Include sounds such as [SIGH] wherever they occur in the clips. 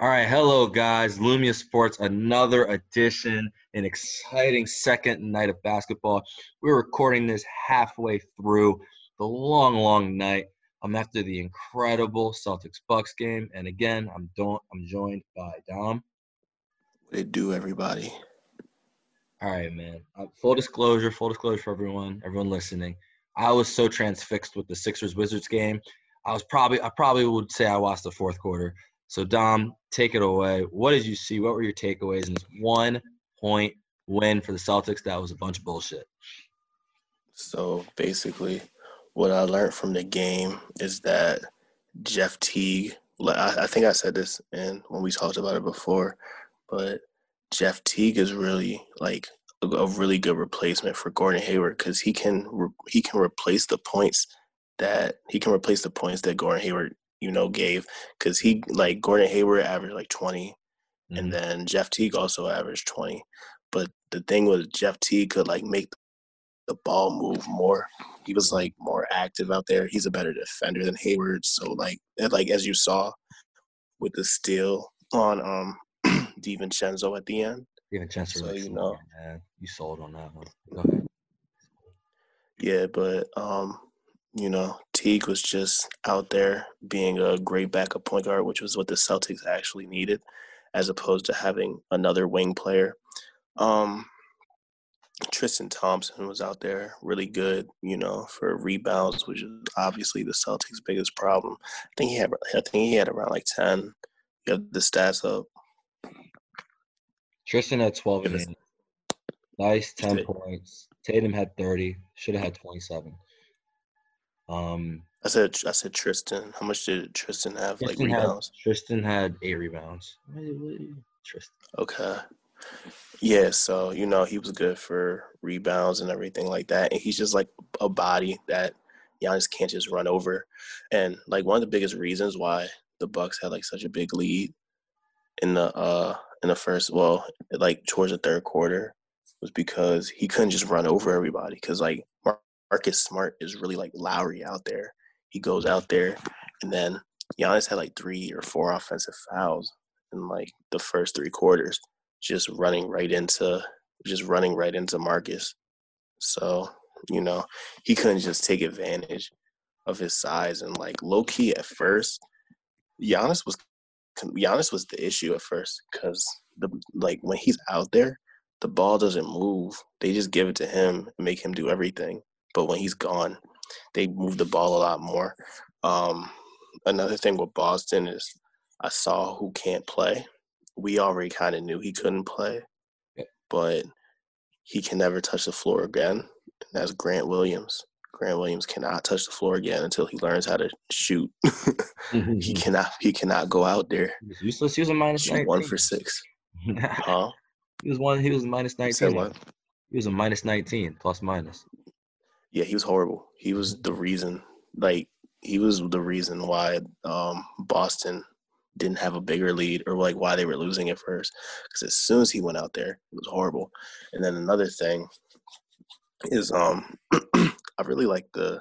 All right, hello guys. Lumia Sports, another edition, an exciting second night of basketball. We're recording this halfway through the long, long night. I'm after the incredible Celtics Bucks game, and again, I'm don't I'm joined by Dom. What it do, everybody? All right, man. Uh, full disclosure, full disclosure for everyone, everyone listening. I was so transfixed with the Sixers Wizards game. I was probably I probably would say I watched the fourth quarter. So Dom, take it away. What did you see? What were your takeaways in this one point win for the Celtics? That was a bunch of bullshit. So basically, what I learned from the game is that Jeff Teague. I think I said this and when we talked about it before, but Jeff Teague is really like a, really good replacement for Gordon Hayward because he can he can replace the points that he can replace the points that Gordon Hayward you know, gave because he like Gordon Hayward averaged like 20, mm-hmm. and then Jeff Teague also averaged 20. But the thing was, Jeff Teague could like make the ball move more. He was like more active out there. He's a better defender than Hayward. So like like as you saw with the steal on um [CLEARS THROAT] DiVincenzo at the end. DiVincenzo, so, you know, man. you sold on that one. Yeah, but um, you know, Teague was just out there being a great backup point guard, which was what the Celtics actually needed, as opposed to having another wing player. Um, Tristan Thompson was out there really good, you know, for rebounds, which is obviously the Celtics' biggest problem. I think he had, I think he had around like ten. You have the stats up. Tristan had twelve. Nice ten points. Tatum had thirty. Should have had twenty-seven. Um, I said I said Tristan. How much did Tristan have? Tristan like rebounds? Had, Tristan had eight rebounds. Tristan. Okay. Yeah, so you know he was good for rebounds and everything like that, and he's just like a body that Giannis can't just run over. And like one of the biggest reasons why the Bucks had like such a big lead in the uh in the first, well, like towards the third quarter, was because he couldn't just run over everybody. Because like Marcus Smart is really like Lowry out there. He goes out there, and then Giannis had like three or four offensive fouls in like the first three quarters, just running right into just running right into Marcus. So you know he couldn't just take advantage of his size and like low key at first. Giannis was Giannis was the issue at first because the like when he's out there, the ball doesn't move. They just give it to him and make him do everything but when he's gone, they move the ball a lot more. Um, another thing with Boston is I saw who can't play. We already kind of knew he couldn't play, but he can never touch the floor again. And that's Grant Williams. Grant Williams cannot touch the floor again until he learns how to shoot. [LAUGHS] he cannot. He cannot go out there. He useless. He was a minus one for six. [LAUGHS] huh? He was one. He was minus nineteen. He was a minus nineteen plus minus. Yeah, he was horrible. He was the reason, like, he was the reason why um, Boston didn't have a bigger lead or like why they were losing at first. Because as soon as he went out there, it was horrible. And then another thing is, um, [CLEARS THROAT] I really like the,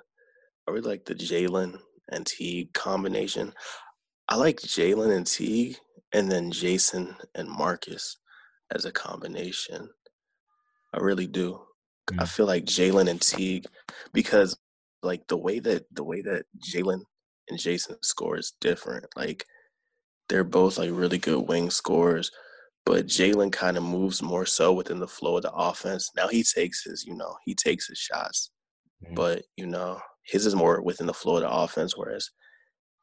I really like the Jalen and Teague combination. I like Jalen and Teague, and then Jason and Marcus as a combination. I really do. Mm. I feel like Jalen and Teague because like the way that the way that Jalen and Jason score is different. Like they're both like really good wing scorers, but Jalen kind of moves more so within the flow of the offense. Now he takes his, you know, he takes his shots, mm-hmm. but you know his is more within the flow of the offense, whereas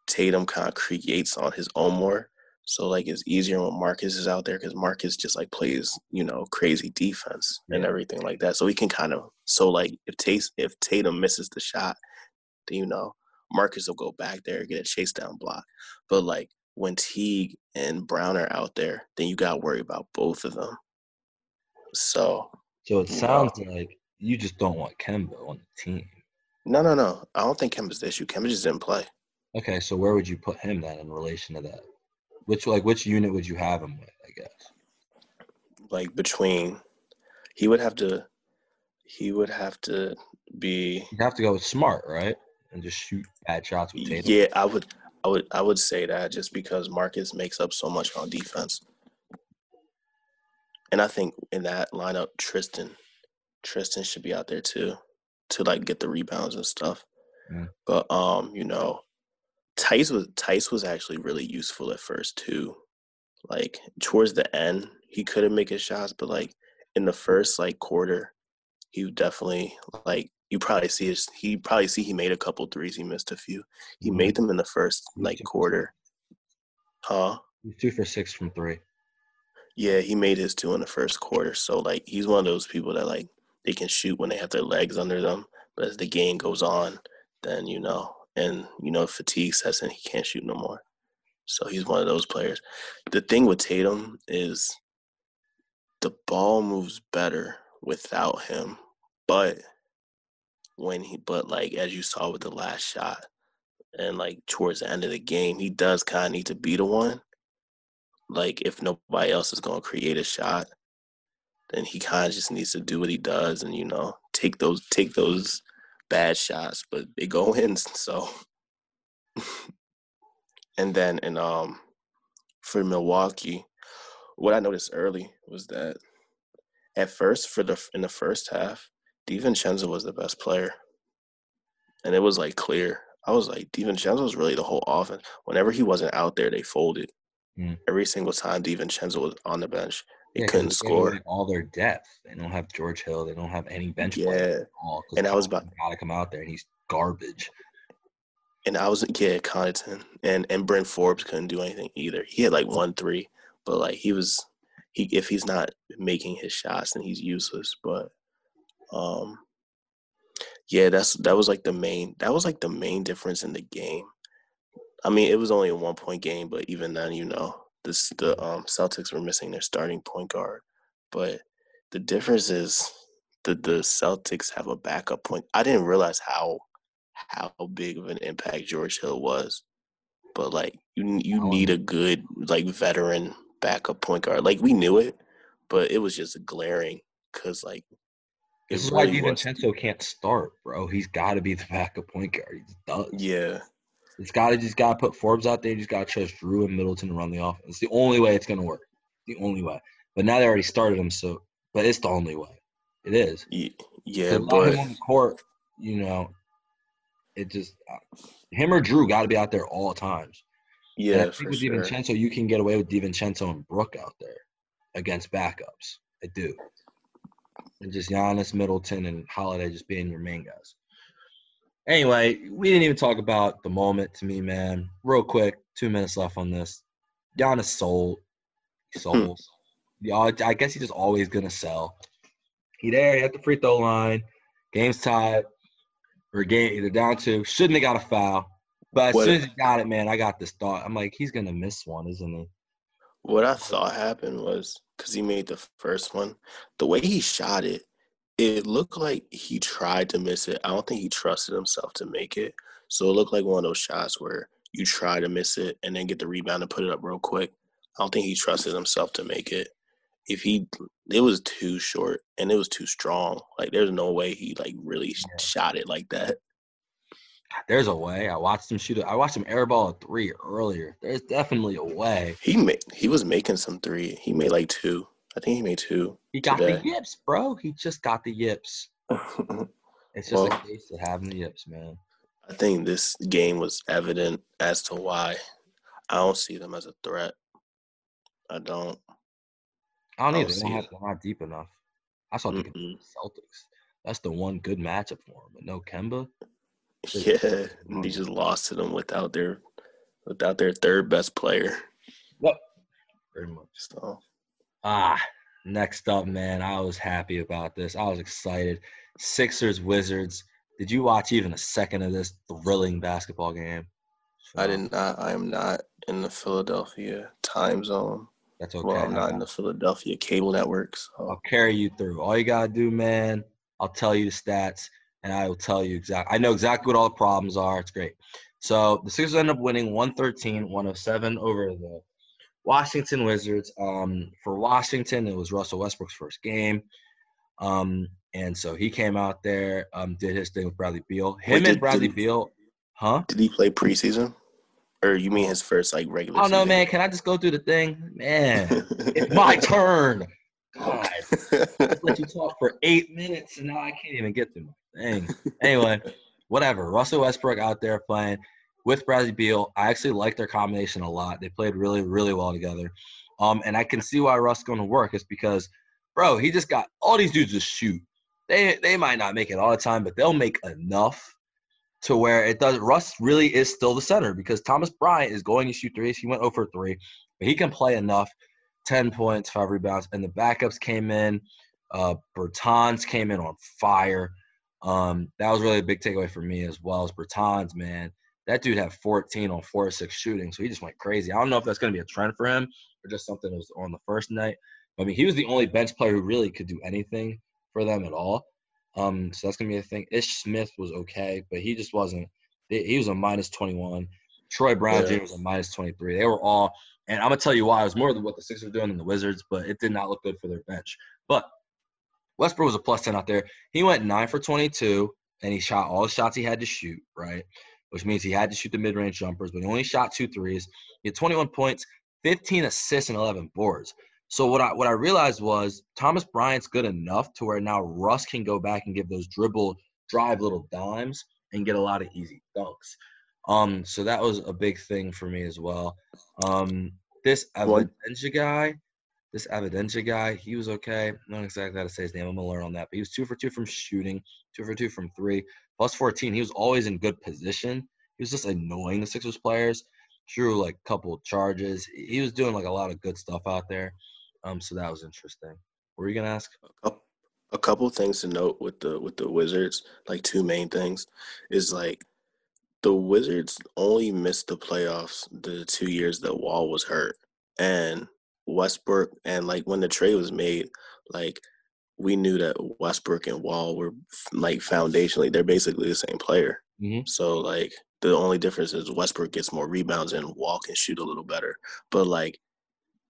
Tatum kind of creates on his own more. So like it's easier when Marcus is out there because Marcus just like plays, you know, crazy defense yeah. and everything like that. So he can kind of so like if Tate if Tatum misses the shot, then you know Marcus will go back there and get a chase down block. But like when Teague and Brown are out there, then you got to worry about both of them. So. So it sounds know. like you just don't want Kemba on the team. No, no, no. I don't think Kemba's the issue. Kemba just didn't play. Okay, so where would you put him then in relation to that? Which like which unit would you have him with? I guess. Like between, he would have to. He would have to be. You have to go with smart, right? And just shoot bad shots with Tatum. Yeah, I would. I would I would say that just because Marcus makes up so much on defense. And I think in that lineup, Tristan, Tristan should be out there too, to like get the rebounds and stuff. Yeah. But um, you know, Theis was Theis was actually really useful at first too. Like towards the end, he couldn't make his shots, but like in the first like quarter, he definitely like you probably see his he probably see he made a couple threes, he missed a few. He mm-hmm. made them in the first like quarter. Huh? Two for six from three. Yeah, he made his two in the first quarter. So like he's one of those people that like they can shoot when they have their legs under them, but as the game goes on, then you know, and you know, fatigue sets in, he can't shoot no more. So he's one of those players. The thing with Tatum is the ball moves better without him, but when he but like as you saw with the last shot and like towards the end of the game, he does kind of need to be the one. Like if nobody else is going to create a shot, then he kind of just needs to do what he does and you know take those take those bad shots, but they go in. [LAUGHS] So, and then in um for Milwaukee, what I noticed early was that at first for the in the first half, DiVincenzo was the best player. And it was like clear. I was like, DiVincenzo was really the whole offense. Whenever he wasn't out there, they folded. Mm. Every single time DiVincenzo was on the bench, they yeah, couldn't score. All their depth. They don't have George Hill. They don't have any bench yeah. And I was about to come out there, and he's garbage. And I was yeah, Connaughton and and Bryn Forbes couldn't do anything either. He had like one three, but like he was he if he's not making his shots, then he's useless. But um, yeah, that's that was like the main that was like the main difference in the game. I mean, it was only a one point game, but even then, you know, this the um, Celtics were missing their starting point guard. But the difference is the the Celtics have a backup point. I didn't realize how how big of an impact George Hill was. But like you you need a good like veteran backup point guard. Like we knew it, but it was just glaring because like this is why DiVincenzo can't start, bro. He's got to be the backup point guard. He does. Yeah. It's got to just got to put Forbes out there. You just got to trust Jrue and Middleton to run the offense. It's the only way it's gonna work. The only way. But now they already started him, so but it's the only way. It is. Yeah, but him on the court, you know, it just uh, him or Jrue got to be out there all times. Yeah, and I think with sure. DiVincenzo, you can get away with DiVincenzo and Brook out there against backups. I do and just Giannis, Middleton, and Holiday just being your main guys. Anyway, we didn't even talk about the moment to me, man. Real quick, two minutes left on this. Giannis sold. He hmm. sold. Y'all, I guess he's just always gonna sell. He there, he at the free throw line. Game's tied. Or game either down two. Shouldn't have got a foul. But as what soon as he got it, man, I got this thought. I'm like, he's gonna miss one, isn't he? What I thought happened was because he made the first one. The way he shot it, it looked like he tried to miss it. I don't think he trusted himself to make it. So it looked like one of those shots where you try to miss it and then get the rebound and put it up real quick. I don't think he trusted himself to make it. If he, it was too short and it was too strong. Like there's no way he like really yeah. shot it like that. There's a way. I watched him shoot. I watched him airball a three earlier. There's definitely a way. He made. He was making some three. He made like two. I think he made two. He got today. the yips, bro. He just got the yips. [LAUGHS] it's just well, a case of having the yips, man. I think this game was evident as to why I don't see them as a threat. I don't. I don't, I don't either. They're not, they're not, deep enough. I saw the Celtics. That's the one good matchup for him. But no Kemba. [LAUGHS] Yeah, and they just lost to them without their without their third best player. Yep. Very much. So. Ah, next up, man. I was happy about this. I was excited. Sixers Wizards. Did you watch even a second of this thrilling basketball game? So, I did not. I am not in the Philadelphia time zone. That's okay. Well, I'm not in the Philadelphia cable networks. So. I'll carry you through. All you gotta do, man. I'll tell you the stats and I will tell you exactly. I know exactly what all the problems are. It's great. So the Sixers end up winning 113, 107 over the Washington Wizards. Um, for Washington, it was Russell Westbrook's first game. Um, and so he came out there, um, did his thing with Bradley Beal. Him Wait, did, and Bradley Beal, huh? Did he play preseason? Or you mean his first like regular? I don't know, man. Can I just go through the thing, man? [LAUGHS] it's my turn. God, [LAUGHS] let you talk for eight minutes, and now I can't even get through my thing. Anyway, whatever. Russell Westbrook out there playing with Bradley Beal. I actually like their combination a lot. They played really, really well together. Um, and I can see why Russ going to work is because, bro, he just got all these dudes to shoot. They they might not make it all the time, but they'll make enough to where it does. Russ really is still the center because Thomas Bryant is going to shoot threes. He went over three, but he can play enough. Ten points, five rebounds, and the backups came in. Uh, Bertans came in on fire. Um, that was really a big takeaway for me as well as Bertans, man. That dude had 14 on four or six shooting, so he just went crazy. I don't know if that's going to be a trend for him or just something that was on the first night. I mean, he was the only bench player who really could do anything for them at all. Um, so that's gonna be a thing. Ish Smith was okay, but he just wasn't. He was a minus 21. Troy Brown yeah. Jr. was a minus 23. They were all, and I'm gonna tell you why. It was more than what the Sixers were doing than the Wizards, but it did not look good for their bench. But Westbrook was a plus 10 out there. He went nine for 22, and he shot all the shots he had to shoot, right? Which means he had to shoot the mid-range jumpers, but he only shot two threes. He had 21 points, 15 assists, and 11 boards. So what I what I realized was Thomas Bryant's good enough to where now Russ can go back and give those dribble drive little dimes and get a lot of easy dunks. Um, so that was a big thing for me as well. Um, this Avidenja guy, this Avidenja guy, he was okay. Not exactly how to say his name. I'm gonna learn on that. But he was two for two from shooting, two for two from three, plus 14. He was always in good position. He was just annoying the Sixers players. Drew like a couple charges. He was doing like a lot of good stuff out there. Um, so that was interesting. Were you gonna ask? A couple things to note with the with the Wizards, like two main things, is like the Wizards only missed the playoffs the two years that Wall was hurt, and Westbrook, and like when the trade was made, like we knew that Westbrook and Wall were like foundationally, they're basically the same player. Mm-hmm. So like the only difference is Westbrook gets more rebounds and Wall can shoot a little better. But like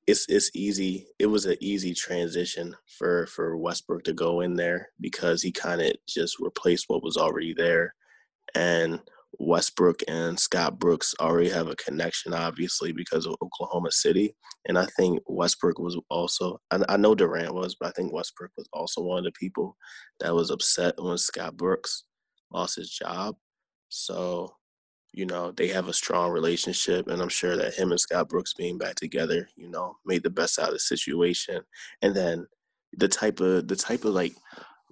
it's it's easy. It was an easy transition for for Westbrook to go in there because he kind of just replaced what was already there, and Westbrook and Scott Brooks already have a connection, obviously because of Oklahoma City, and I think Westbrook was also. I, I know Durant was, but I think Westbrook was also one of the people that was upset when Scott Brooks lost his job. So you know, they have a strong relationship, and I'm sure that him and Scott Brooks being back together, you know, made the best out of the situation. And then the type of the type of like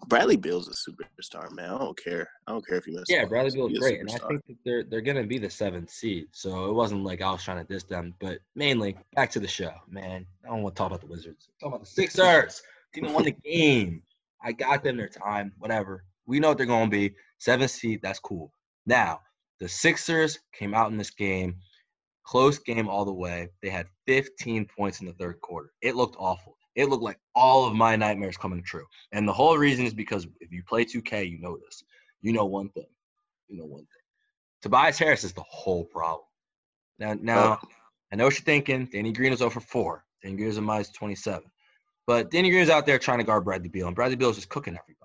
Bradley Beal's a superstar, man. I don't care. I don't care if he misses. Yeah, Bradley Beal's great, and I think that they're they're gonna be the seventh seed. So it wasn't like I was trying to diss them, but mainly back to the show, man. I don't want to talk about the Wizards. Talk about the Sixers. Team won the [LAUGHS] game. I got them their time. Whatever. We know what they're gonna be. Seventh seed. That's cool. Now the Sixers came out in this game, close game all the way. They had 15 points in the third quarter. It looked awful. It looked like all of my nightmares coming true. And the whole reason is because if you play 2K, you know this. You know one thing. You know one thing. Tobias Harris is the whole problem. Now, now I know what you're thinking. Danny Green is over four. Danny Green is a minus 27. But Danny Green is out there trying to guard Bradley Beal, and Bradley Beal is just cooking everybody.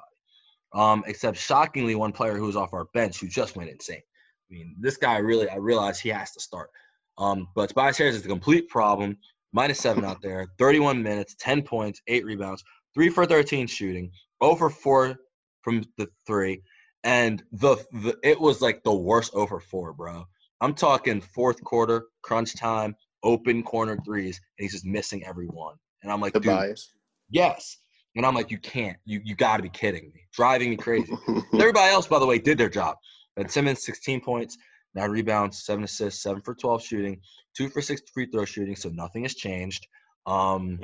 Um, except shockingly, one player who was off our bench who just went insane. I mean, this guy really, I realize he has to start. Um, but Tobias Harris is the complete problem. Minus seven out there, 31 minutes, 10 points, eight rebounds, three for 13 shooting, oh over four from the three. And the, the it was like the worst oh over four, bro. I'm talking fourth quarter, crunch time, open corner threes, and he's just missing every one. And I'm like, Tobias. yes. And I'm like, you can't. You you got to be kidding me. Driving me crazy. [LAUGHS] Everybody else, by the way, did their job. Ben Simmons, 16 points, nine rebounds, seven assists, seven for 12 shooting, two for six free throw shooting, so nothing has changed. Um,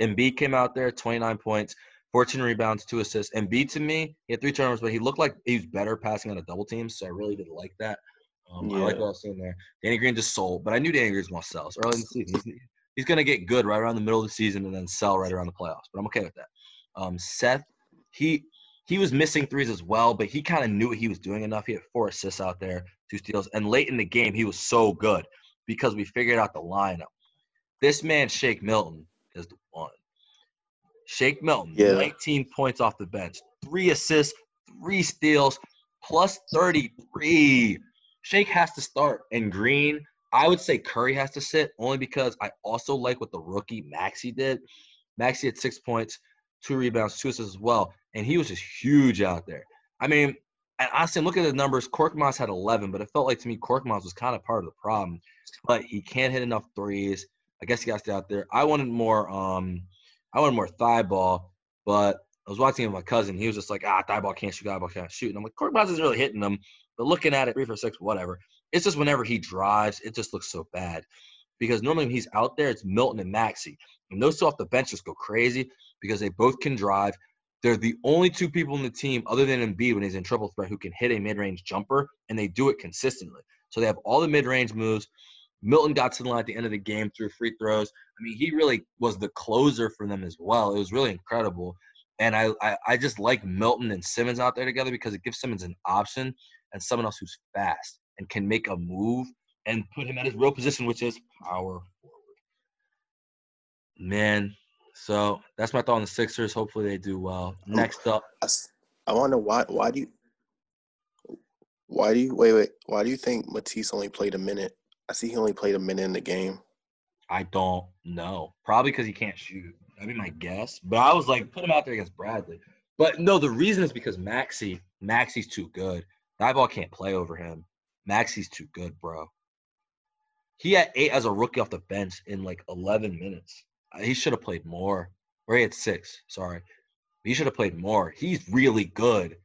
Embiid came out there, 29 points, 14 rebounds, two assists. Embiid to me, he had three turnovers, but he looked like he was better passing on a double team, so I really didn't like that. Um, yeah. I like what I was seeing there. Danny Green just sold, but I knew Danny Green was going to sell. So early in the season, he's, he's going to get good right around the middle of the season and then sell right around the playoffs. But I'm okay with that. Um, Seth, he he was missing threes as well, but he kind of knew what he was doing enough. He had four assists out there, two steals, and late in the game he was so good because we figured out the lineup. This man, Shake Milton, is the one. Shake Milton, yeah. 19 points off the bench, three assists, three steals, plus 33. Shake has to start. And Green, I would say Curry has to sit only because I also like what the rookie Maxey did. Maxey had six points, two rebounds, two assists as well, and he was just huge out there. I mean, and honestly, I'm at the numbers. Korkmaz had 11, but it felt like to me Korkmaz was kind of part of the problem. But he can't hit enough threes. I guess he got to out there. I wanted more. Um, I wanted more Thybulle, but I was watching my cousin. He was just like, ah, Thybulle can't shoot. Thybulle can't shoot. And I'm like, Korkmaz isn't really hitting them. But looking at it, three for six, whatever. It's just whenever he drives, it just looks so bad. Because normally when he's out there, it's Milton and Maxey. And those two off the bench just go crazy because they both can drive. They're the only two people in the team, other than Embiid when he's in triple threat, who can hit a mid-range jumper, and they do it consistently. So they have all the mid-range moves. Milton got to the line at the end of the game through free throws. I mean, he really was the closer for them as well. It was really incredible. And I, I, I just like Milton and Simmons out there together because it gives Simmons an option and someone else who's fast and can make a move and put him at his real position, which is power forward. Man, so that's my thought on the Sixers. Hopefully they do well. Next up, I want wonder why. Why do you? Why do you wait? Wait. Why do you think Matisse only played a minute? I see he only played a minute in the game. I don't know. Probably because he can't shoot. That'd be my guess. But I was like, put him out there against Bradley. But no, the reason is because Maxey, Maxey's too good. Thybulle can't play over him. Maxey's too good, bro. He had eight as a rookie off the bench in like 11 minutes. He should have played more. Or he had six. Sorry. He should have played more. He's really good.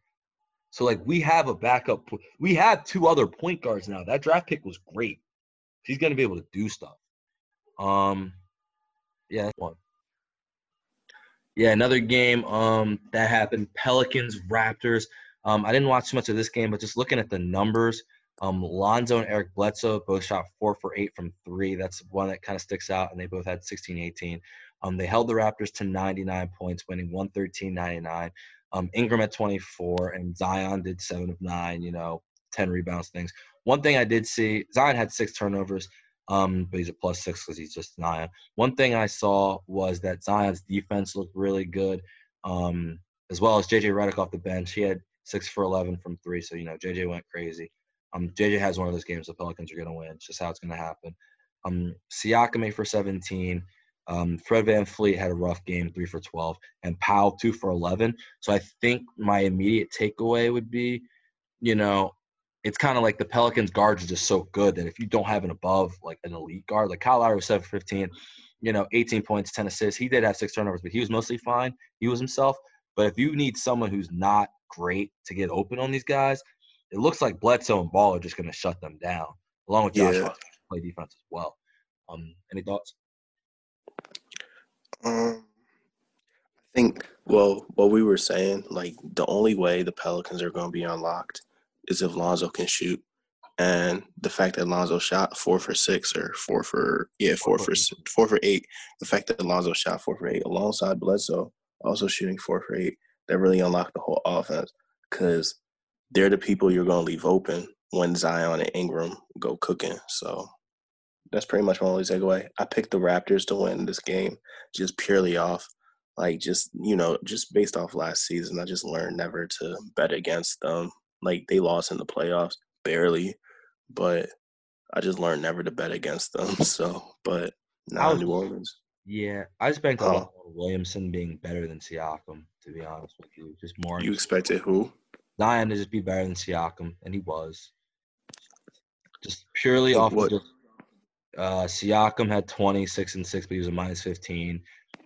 So like we have a backup. We have two other point guards now. That draft pick was great. He's gonna be able to do stuff. Um, yeah, that's one. Yeah, another game um that happened. Pelicans Raptors. Um, I didn't watch much of this game, but just looking at the numbers, um, Lonzo and Eric Bledsoe both shot four for eight from three. That's one that kind of sticks out, and they both had 16 18. Um, they held the Raptors to 99 points, winning 113 99. Um, Ingram at 24, and Zion did seven of nine, you know, 10 rebounds, things. One thing I did see Zion had six turnovers, um, but he's a plus six because he's just Zion. One thing I saw was that Zion's defense looked really good, um, as well as JJ Redick off the bench. He had six for 11 from three. So, you know, JJ went crazy. Um, JJ has one of those games the Pelicans are going to win. It's just how it's going to happen. Um, Siakam for 17. Um, Fred VanVleet had a rough game, three for 12, and Powell, two for 11. So I think my immediate takeaway would be, you know, it's kind of like the Pelicans guards are just so good that if you don't have an above, like an elite guard, like Kyle Lowry was 7 for 15, you know, 18 points, 10 assists. He did have six turnovers, but he was mostly fine. He was himself. But if you need someone who's not great to get open on these guys, it looks like Bledsoe and Ball are just going to shut them down, along with Josh yeah. play defense as well. Um, any thoughts? Um, I think well, what we were saying, like the only way the Pelicans are going to be unlocked is if Lonzo can shoot, and the fact that Lonzo shot four for six or four for yeah four for four for eight, the fact that Lonzo shot four for eight alongside Bledsoe also shooting four for eight, that really unlocked the whole offense because they're the people you're going to leave open when Zion and Ingram go cooking. So that's pretty much my only takeaway. I picked the Raptors to win this game just purely off, like, just, you know, just based off last season. I just learned never to bet against them. Like, they lost in the playoffs, barely, but I just learned never to bet against them. [LAUGHS] So, but now New Orleans. Yeah, I just banked on Williamson being better than Siakam, to be honest with you. Just more. You expected who? Zion to just be better than Siakam, and he was. Just purely off what? of just, uh, Siakam had 26 and 6, but he was a minus 15.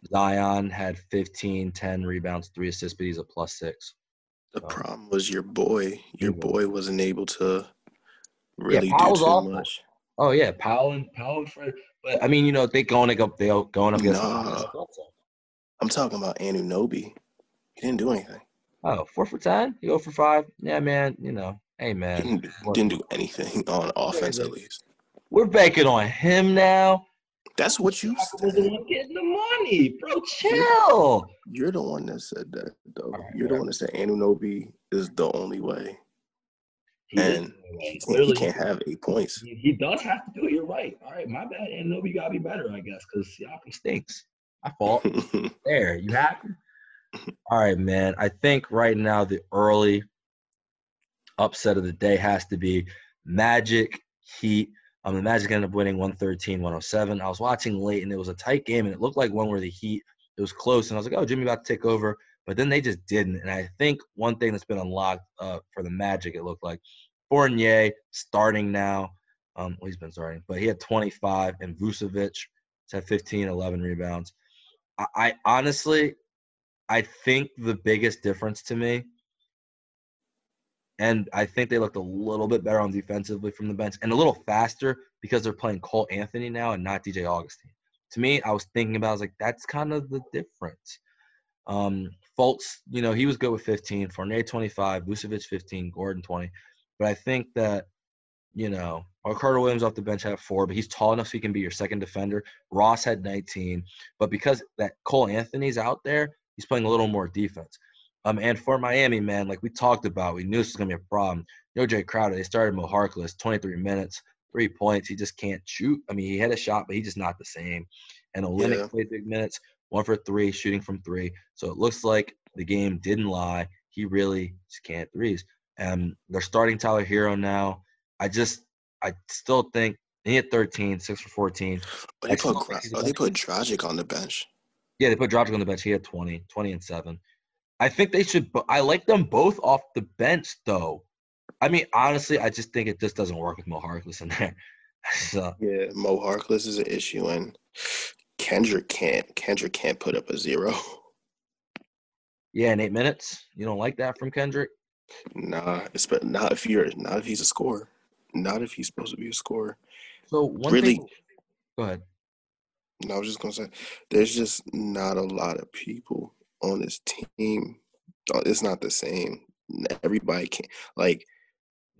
Zion had 15, 10 rebounds, 3 assists, but he's a plus 6. The so. problem was your boy. Your boy wasn't able to really yeah, do too awful. much. Oh yeah, Powell and Powell for but I mean, you know, they going up they going up against nah, I'm talking about Anunoby. He didn't do anything. Oh, four for ten? You go for five? Yeah, man. You know, hey, man. Didn't, didn't do anything [LAUGHS] on offense, at least. We're banking on him now. That's what you said. Getting the money, bro. Chill. You're, the one that said that, though. Right, you're the one that said Anunoby is the only way. He and he, he, can't have eight points. He, does have to do it. You're right. All right, my bad. Anunoby got to be better, I guess, because Siakam stinks. My fault. [LAUGHS] there, you happy? All right, man. I think right now the early upset of the day has to be Magic, Heat. Um, the Magic ended up winning 113, 107. I was watching late and it was a tight game and it looked like one where the Heat, it was close. And I was like, oh, Jimmy about to take over. But then they just didn't. And I think one thing that's been unlocked uh, for the Magic, it looked like Fournier starting now. Um, well, he's been starting, but he had 25 and Vucevic had 15, 11 rebounds. I, I honestly, I think the biggest difference to me and I think they looked a little bit better on defensively from the bench and a little faster because they're playing Cole Anthony now and not DJ Augustin. To me, I was thinking about, I was like, that's kind of the difference. Um, Fultz, you know, he was good with 15, Fournier 25, Vucevic 15, Gordon 20. But I think that, you know, or Carter Williams off the bench had four, but he's tall enough so he can be your second defender. Ross had 19. But because that Cole Anthony's out there, he's playing a little more defense. Um, and for Miami, man, like we talked about, we knew this was gonna be a problem. No Jae Crowder, they started Mo Harkless, 23 minutes, three points. He just can't shoot. I mean, he had a shot, but he's just not the same. And Olynyk yeah. played big minutes, one for three, shooting from three. So it looks like the game didn't lie. He really just can't threes. And they're starting Tyler Herro now. I just, I still think he had 13, 6 for 14. But they put, oh, they put Dragic on the bench. Yeah, they put Dragic on the bench. He had 20, 20 and 7. I think they should. I like them both off the bench, though. I mean, honestly, I just think it just doesn't work with Mo Harkless in there. [LAUGHS] so. Yeah, Mo Harkless is an issue, and Kendrick can't. Kendrick can't put up a zero. [LAUGHS] Yeah, in eight minutes, you don't like that from Kendrick. Nah, it's but not if you're not if he's a scorer. Not if he's supposed to be a scorer. So one really, thing, go ahead. No, I was just gonna say, there's just not a lot of people on this team, uh, it's not the same. Everybody can like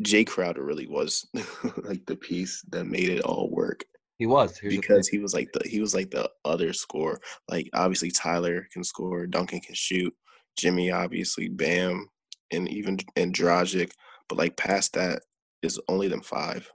Jae Crowder really was [LAUGHS] like the piece that made it all work. He was Here's because he was like the he was like the other score. Like obviously Tyler can score, Duncan can shoot, Jimmy obviously, Bam, and even and Dragic. But like past that is only them five.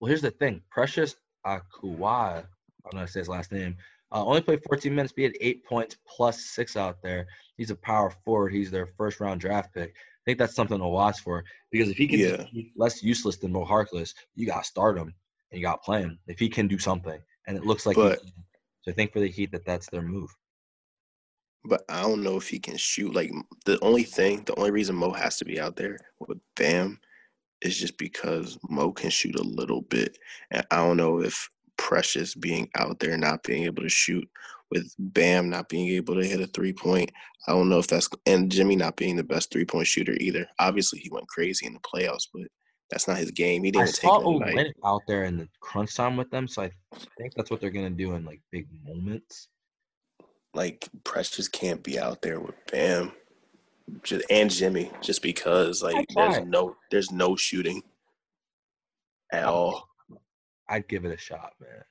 Well, here's the thing: Precious Achiuwa, I don't know how to say his last name. Uh, only played 14 minutes, but he had eight points plus six out there. He's a power forward. He's their first round draft pick. I think that's something to watch for because if he can yeah. be less useless than Mo Harkless, you got to start him and you got to play him if he can do something. And it looks like but, so I think for the Heat that that's their move. But I don't know if he can shoot. Like the only thing, the only reason Mo has to be out there with Bam is just because Mo can shoot a little bit, and I don't know if Precious being out there, not being able to shoot, with Bam not being able to hit a three point. I don't know if that's and Jimmy not being the best three point shooter either. Obviously, he went crazy in the playoffs, but that's not his game. He didn't I take saw it out there in the crunch time with them, so I think that's what they're gonna do in like big moments. Like Precious can't be out there with Bam, just and Jimmy, just because like there's no there's no shooting at all. I'd give it a shot, man.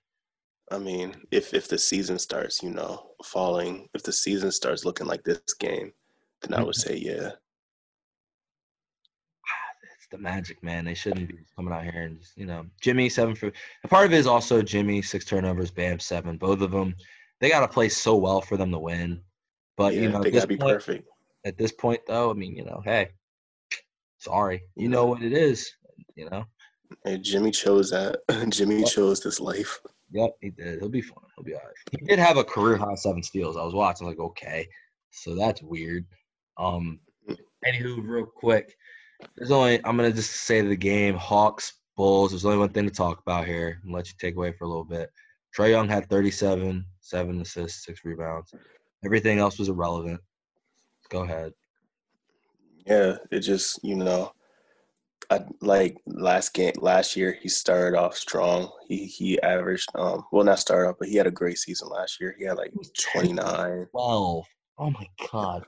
I mean, if if the season starts, you know, falling, if the season starts looking like this game, then I would mm-hmm. say yeah. It's the magic, man. They shouldn't be coming out here and just, you know, Jimmy seven for. A part of it is also Jimmy six turnovers, Bam seven. Both of them, they got to play so well for them to win. But yeah, you know, they got to be point, perfect. At this point, though, I mean, you know, hey, sorry, you know what it is, you know. And Jimmy chose that. [LAUGHS] Jimmy yep. chose this life. Yep, he did. He'll be fine. He'll be all right. He did have a career high seven steals. I was watching, like, okay, so that's weird. Um, anywho, real quick, there's only I'm gonna just say the game Hawks Bulls. There's only one thing to talk about here and let you take away for a little bit. Trae Young had 37, seven assists, six rebounds. Everything else was irrelevant. Go ahead. Yeah, it just you know I, like last game last year he started off strong. He he averaged um well not started off but he had a great season last year. He had like 29 12 oh my god.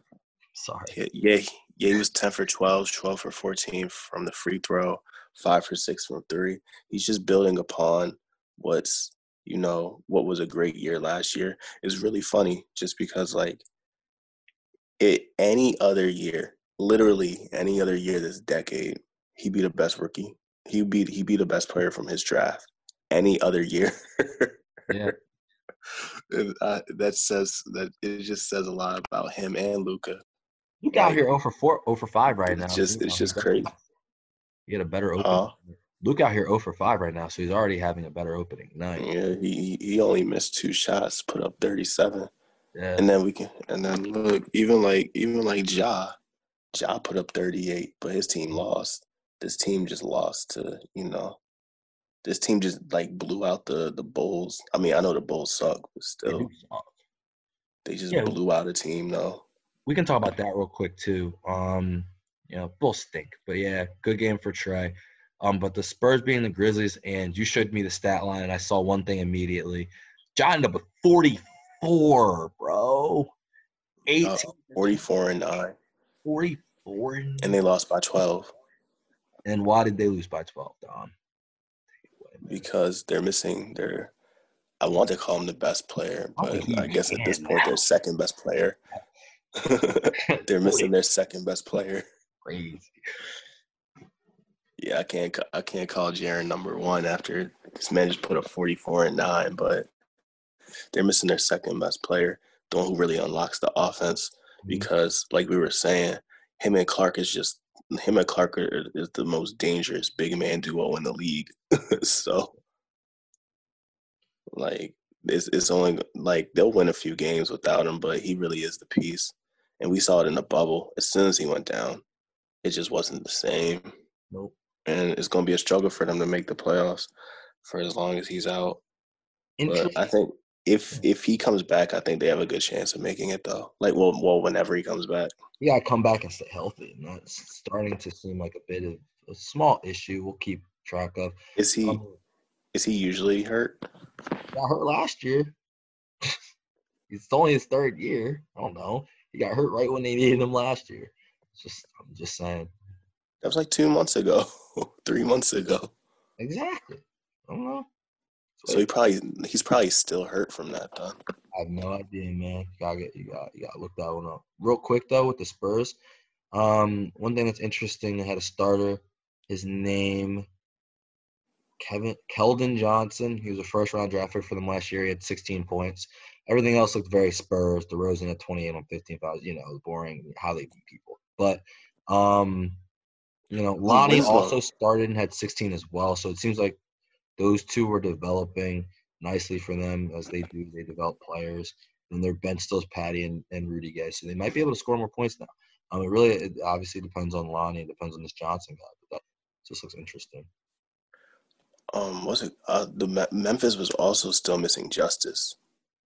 Sorry. Yeah, yeah yeah he was 10 for 12 12 for 14 from the free throw 5 for 6 from 3 he's just building upon what's you know what was a great year last year. Is really funny just because like it any other year literally any other year this decade he be the best rookie. He be he be the best player from his draft any other year. yeah. [LAUGHS] Uh, that says that it just says a lot about him and Luka. You got like, here 0 for 4, 0 for 5 right now. Just it's just crazy. You had a better opening. Uh, Luke out here 0 for 5 right now, so he's already having a better opening night. Yeah, he he only missed two shots, put up 37. Yeah. And then we can and then look, even like even like Ja, Ja put up 38, but his team lost. This team just lost to, you know, this team just like blew out the the Bulls. I mean, I know the Bulls suck, but still. They, just yeah. blew out a team though. We can talk about that real quick too. Um, you know, Bulls stink, but yeah, good game for Trae. Um, but the Spurs being the Grizzlies, and you showed me the stat line, and I saw one thing immediately. Ja ended up with 44, bro. 18. Uh, 44 and 9. 44 and, and they lost by 12. And why did they lose by 12, Dom? Because they're missing their, I want to call them the best player, but I guess at this point, their second best player. [LAUGHS] they're missing their second best player. Crazy. Yeah, I can't. I can't call Jaren number one after this man just put up forty four and nine. But they're missing their second best player, the one who really unlocks the offense. Mm-hmm. Because, like we were saying, him and Clarke is just him and Clarke are, is the most dangerous big man duo in the league. [LAUGHS] so, like, it's it's only like they'll win a few games without him, but he really is the piece. And we saw it in the bubble. As soon as he went down, it just wasn't the same. Nope and it's going to be a struggle for them to make the playoffs for as long as he's out. But I think if if he comes back, I think they have a good chance of making it though. Like well, well, whenever he comes back. Yeah, come back and stay healthy, and that's starting to seem like a bit of a small issue. We'll keep track of. Is he? Um, is he usually hurt? Got hurt last year. [LAUGHS] it's only his third year. I don't know. He got hurt right when they needed him last year. It's just I'm just saying. That was like two months ago. [LAUGHS] three months ago. Exactly. I don't know. So he probably he's probably still hurt from that though. I have no idea, man. You gotta get you got you gotta look that one up. Real quick though, with the Spurs, um, one thing that's interesting, they had a starter. His name Kevin Keldon Johnson. He was a first round draft pick for them last year. He had 16 points. Everything else looked very Spurs. DeRozan at 28 on 15 fouls. You know, boring how they beat people. But um, you know, Lonnie also started and had 16 as well. So it seems like those two were developing nicely for them as they do. They develop players. And their bench still is Patty and, and Rudy Gay. So they might be able to score more points now. Um, it really it obviously depends on Lonnie. It depends on this Johnson guy. But that just looks interesting. Um, was it uh, the Memphis was also still missing Justise,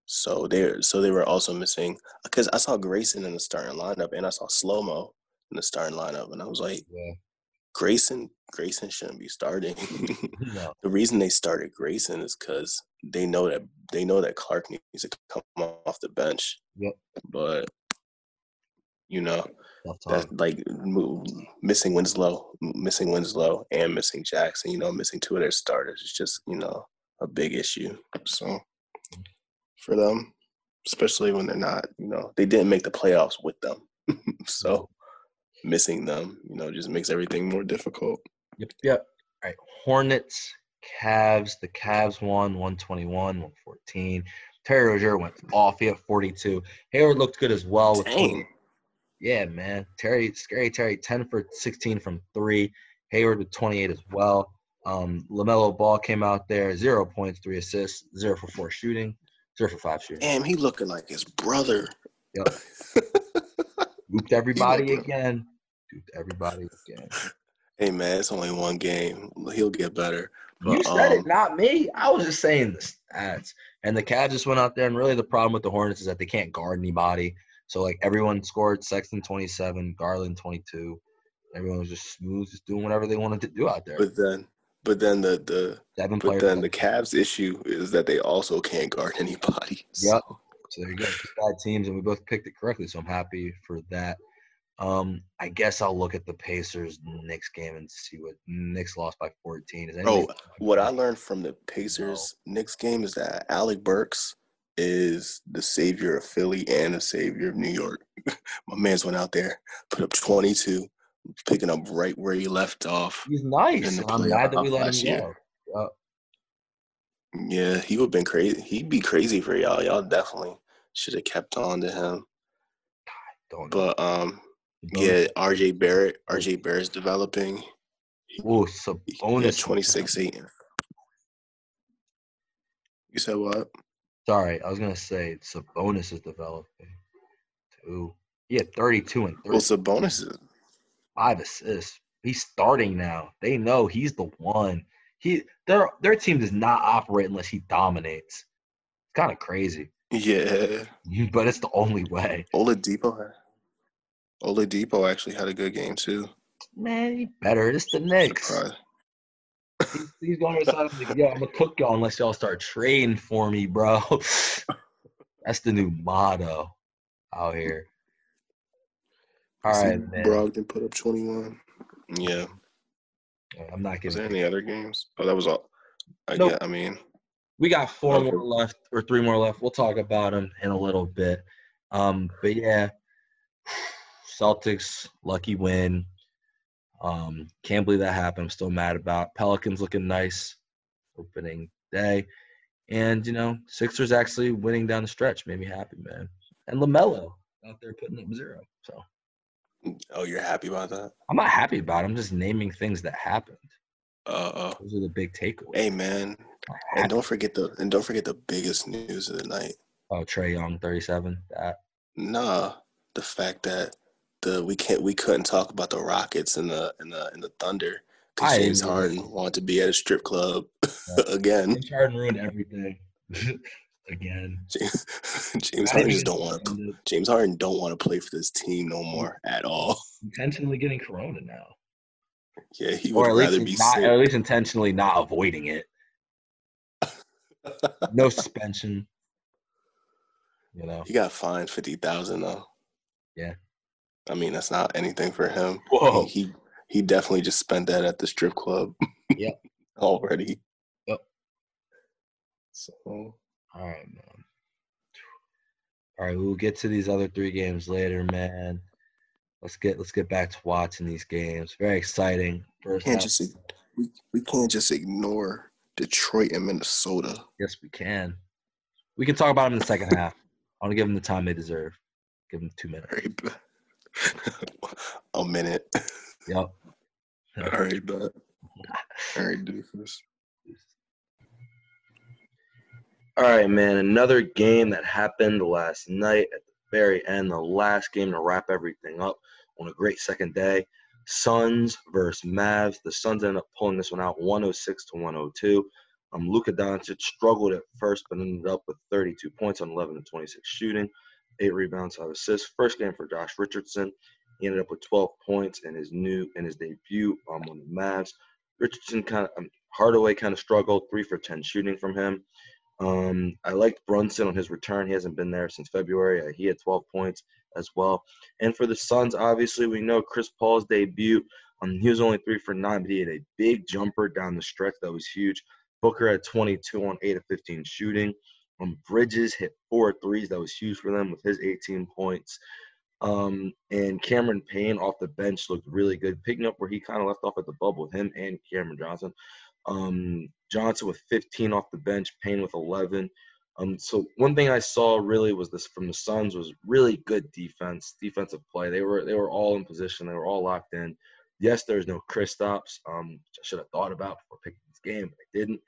so they so they were also missing because I saw Grayson in the starting lineup and I saw Slow Mo in the starting lineup, and I was like, yeah. Grayson Grayson shouldn't be starting. [LAUGHS] no. The reason they started Grayson is because they know that they know that Clarke needs to come off the bench. Yep. But you know, that like missing Winslow, missing Winslow, and missing Jackson. You know, missing two of their starters is just you know a big issue. So for them, especially when they're not, you know, they didn't make the playoffs with them. [LAUGHS] so missing them, you know, just makes everything more difficult. Yep. Yep. All right. Hornets, Cavs. The Cavs won 121, 114. Terry Rozier went off. He had 42. Hayward looked good as well. With Dang. Yeah, man. Terry, scary Terry, 10 for 16 from three. Hayward with 28 as well. Um, LaMelo Ball came out there, zero points, three assists, zero for four shooting, zero for five shooting. Damn, he looking like his brother. Yep. [LAUGHS] Duped everybody again. Duped everybody again. Hey man, it's only one game. He'll get better. But, you said um, it, not me. I was just saying the stats. And the Cavs just went out there, and really the problem with the Hornets is that they can't guard anybody. So like everyone scored Sexton 27, Garland 22. Everyone was just smooth, just doing whatever they wanted to do out there. But then, but then the the Seven but then the Cavs issue is that they also can't guard [LAUGHS] anybody. So. Yep. So there you go. bad teams, and we both picked it correctly. So I'm happy for that. Um, I guess I'll look at the Pacers next game and see what Knicks lost by 14. Is oh, what I learned from the Pacers no. Knicks game is that Alec Burks is the savior of Philly and the savior of New York. [LAUGHS] My man's went out there, put up 22, picking up right where he left off. He's nice. I'm glad that we let him go. Yeah, he would have been crazy. He'd be crazy for y'all. Y'all definitely should have kept on to him. Don't but um, yeah, RJ Barrett. RJ Barrett's developing. Oh, Sabonis. 26 8. You said what? Sorry, I was gonna say Sabonis is developing too. He had 32 and 30. Well, Sabonis is five assists. He's starting now. They know he's the one. He their their team does not operate unless he dominates. It's kind of crazy. Yeah, [LAUGHS] but it's the only way. Oladipo, Oladipo actually had a good game too. Man, he better. It's the Knicks. He's, he's going to like, yo, I'm gonna cook y'all unless y'all start trading for me, bro. [LAUGHS] That's the new motto out here. All right, man. Brogdon put up 21. Yeah. I'm not getting. Was there any other games? Oh, that was all. I nope. Get, I mean, we got four okay. more left or three more left. We'll talk about them in a little bit. Um, but yeah, Celtics lucky win. Um, can't believe that happened. I'm still mad about Pelicans looking nice opening day, and you know Sixers actually winning down the stretch made me happy, man. And Lamelo out there putting up zero. So Oh, you're happy about that? I'm not happy about it. I'm just naming things that happened. Uh, uh Those are the big takeaways. Hey man, and don't forget the and don't forget the biggest news of the night. Oh, Trae Young, 37. That. Nah, the fact that the we can't we couldn't talk about the Rockets and the and the and the Thunder because James Harden wanted to be at a strip club [LAUGHS] yeah. again. James Harden ruined everything. [LAUGHS] again. [LAUGHS] [LAUGHS] James, James Harden just don't want to. James Harden don't want to play for this team no more at all. [LAUGHS] Intentionally getting corona now. Yeah, he would rather be not, sick. Or at least intentionally not avoiding it. no suspension. You know, he got fined fifty thousand though. Yeah, I mean that's not anything for him. Whoa, he he, he definitely just spent that at the strip club. Yep, already. Yep. So all right, man. All right, we'll get to these other three games later, man. Let's get let's get back to watching these games. Very exciting. First we can't half. just we, we can't just ignore Detroit and Minnesota. Yes, we can. We can talk about them in the second half. I want to give them the time they deserve. Give them two minutes. [LAUGHS] A minute. Yep. All right, but [LAUGHS] all right, doofus. All right, man. Another game that happened last night at the very end, the last game to wrap everything up on a great second day. Suns versus Mavs. The Suns ended up pulling this one out 106 to 102. Um, Luka Doncic struggled at first, but ended up with 32 points on 11 to 26 shooting, eight rebounds, five assists. First game for Josh Richardson. He ended up with 12 points in his new in his debut um, on the Mavs. Richardson kind of um, Hardaway kind of struggled, three for 10 shooting from him. Um, I liked Brunson on his return. He hasn't been there since February. Uh, he had 12 points as well. And for the Suns, obviously, we know Chris Paul's debut. Um, he was only three for nine, but he had a big jumper down the stretch that was huge. Booker had 22 on 8 of 15 shooting. Um, Bridges hit four threes. That was huge for them with his 18 points. Um, and Cameron Payne off the bench looked really good, picking up where he kind of left off at the bubble with him and Cameron Johnson. Um, Johnson with 15 off the bench, Payne with 11. Um, so one thing I saw really was this from the Suns was really good defense, defensive play. They were they were all in position. They were all locked in. Yes, there's no Kristaps, um, which I should have thought about before picking this game, but I didn't.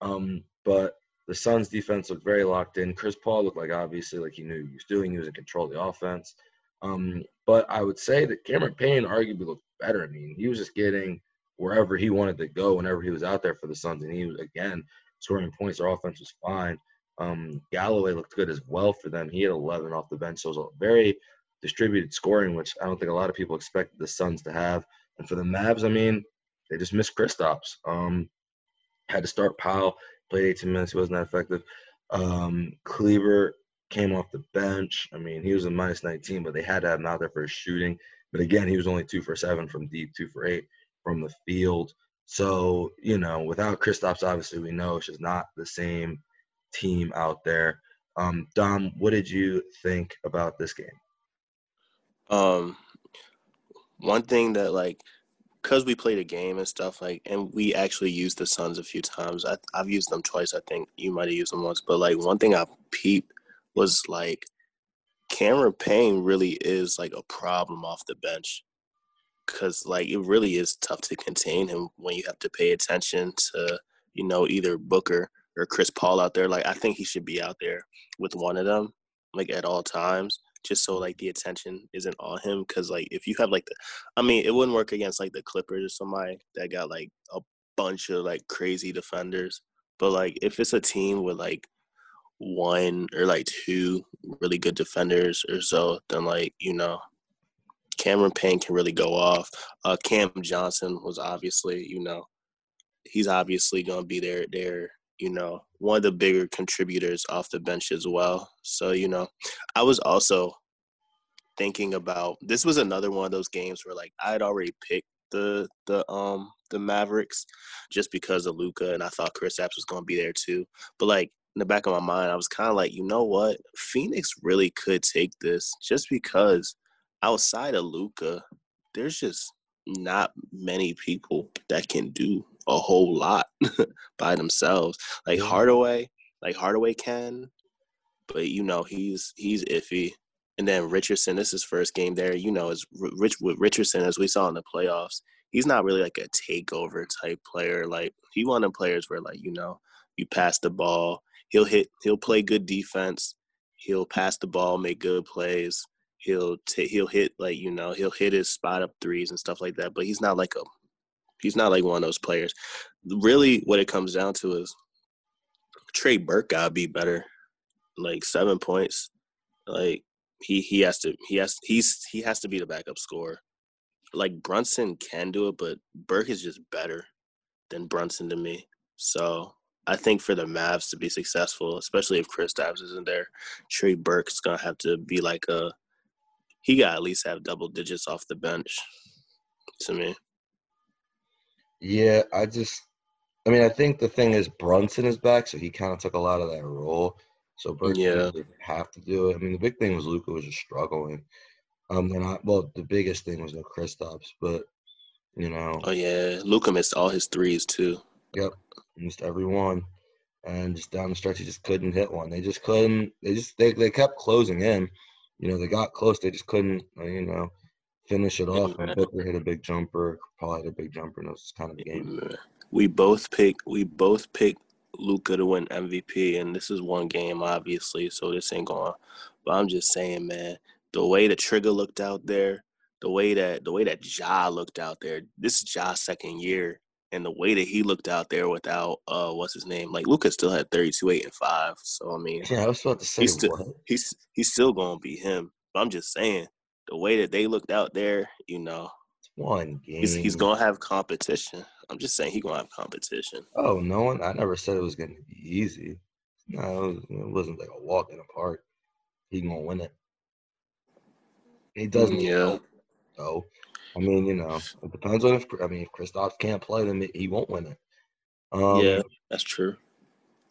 Um, but the Suns defense looked very locked in. Chris Paul looked like obviously like he knew he was doing. He was in control of the offense. Um, but I would say that Cameron Payne arguably looked better. I mean, he was just getting wherever he wanted to go whenever he was out there for the Suns. And he was, again, scoring points. Their offense was fine. Um, Galloway looked good as well for them. He had 11 off the bench. So it was a very distributed scoring, which I don't think a lot of people expect the Suns to have. And for the Mavs, I mean, they just missed Kristaps. Um, had to start Powell, played 18 minutes. He wasn't that effective. Um, Kleber came off the bench. I mean, he was a minus 19, but they had to have him out there for his shooting. But again, he was only two for seven from deep, two for eight from the field. So, you know, without Kristaps, obviously we know it's just not the same team out there. Um, Dom, what did you think about this game? Um, one thing that like, cause we played a game and stuff like, and we actually used the Suns a few times. I, I've used them twice. I think you might have used them once, but like one thing I peeped was like, Cameron Payne really is like a problem off the bench. Because like it really is tough to contain him when you have to pay attention to you know either Booker or Chris Paul out there. Like I think he should be out there with one of them like at all times just so like the attention isn't on him because like if you have like the i mean it wouldn't work against like the clippers or somebody that got like a bunch of like crazy defenders but like if it's a team with like one or like two really good defenders or so then like you know cameron payne can really go off uh cam johnson was obviously you know he's obviously going to be there there you know, one of the bigger contributors off the bench as well. So, you know, I was also thinking about this was another one of those games where like I had already picked the the um the Mavericks just because of Luka and I thought Kristaps was gonna be there too. But like in the back of my mind, I was kind of like, you know what? Phoenix really could take this just because outside of Luka, there's just not many people that can do a whole lot [LAUGHS] by themselves. Like Hardaway, like Hardaway can, but you know he's he's iffy. And then Richardson, this is his first game there. You know, is Rich with Richardson as we saw in the playoffs. He's not really like a takeover type player. Like he one of players where like you know you pass the ball, he'll hit, he'll play good defense, he'll pass the ball, make good plays. He'll t- he'll hit like you know he'll hit his spot up threes and stuff like that. But he's not like a He's not like one of those players. Really, what it comes down to is Trey Burke gotta be better. Like seven points. Like he he has to he has he's he has to be the backup scorer. Like Brunson can do it, but Burke is just better than Brunson to me. So I think for the Mavs to be successful, especially if Kristaps isn't there, Trey Burke's gonna have to be like a he got at least have double digits off the bench to me. Yeah, I just, I mean, I think the thing is Brunson is back, so he kind of took a lot of that role. So Brunson yeah. didn't have to do it. I mean, the big thing was Luka was just struggling. Um, and I, well, the biggest thing was no Kristaps, but you know. Oh yeah, Luka missed all his threes too. Yep, missed every one, and just down the stretch, he just couldn't hit one. They just couldn't. They just they they kept closing in. You know, they got close. They just couldn't. Uh, you know, finish it off. And Booker hit a big jumper. Paul hit a big jumper, and it was kind of the game. We both picked. We both picked Luka to win MVP, and this is one game, obviously. So this ain't going. But I'm just saying, man, the way the trigger looked out there, the way that the way that Ja looked out there. This is Ja's second year, and the way that he looked out there without uh, what's his name? Like Luka still had 32, eight, and five. So I mean, yeah, I was about to say, he's still he's he's still gonna be him. But I'm just saying, the way that they looked out there, you know, one game. He's, he's gonna have competition. I'm just saying he's gonna have competition. Oh no one! I never said it was gonna be easy. No, it, was, it wasn't like a walk in the park. He gonna win it. He doesn't. Yeah. So, I mean, you know, it depends on if I mean if Kristaps can't play, then he won't win it. Um, yeah, that's true.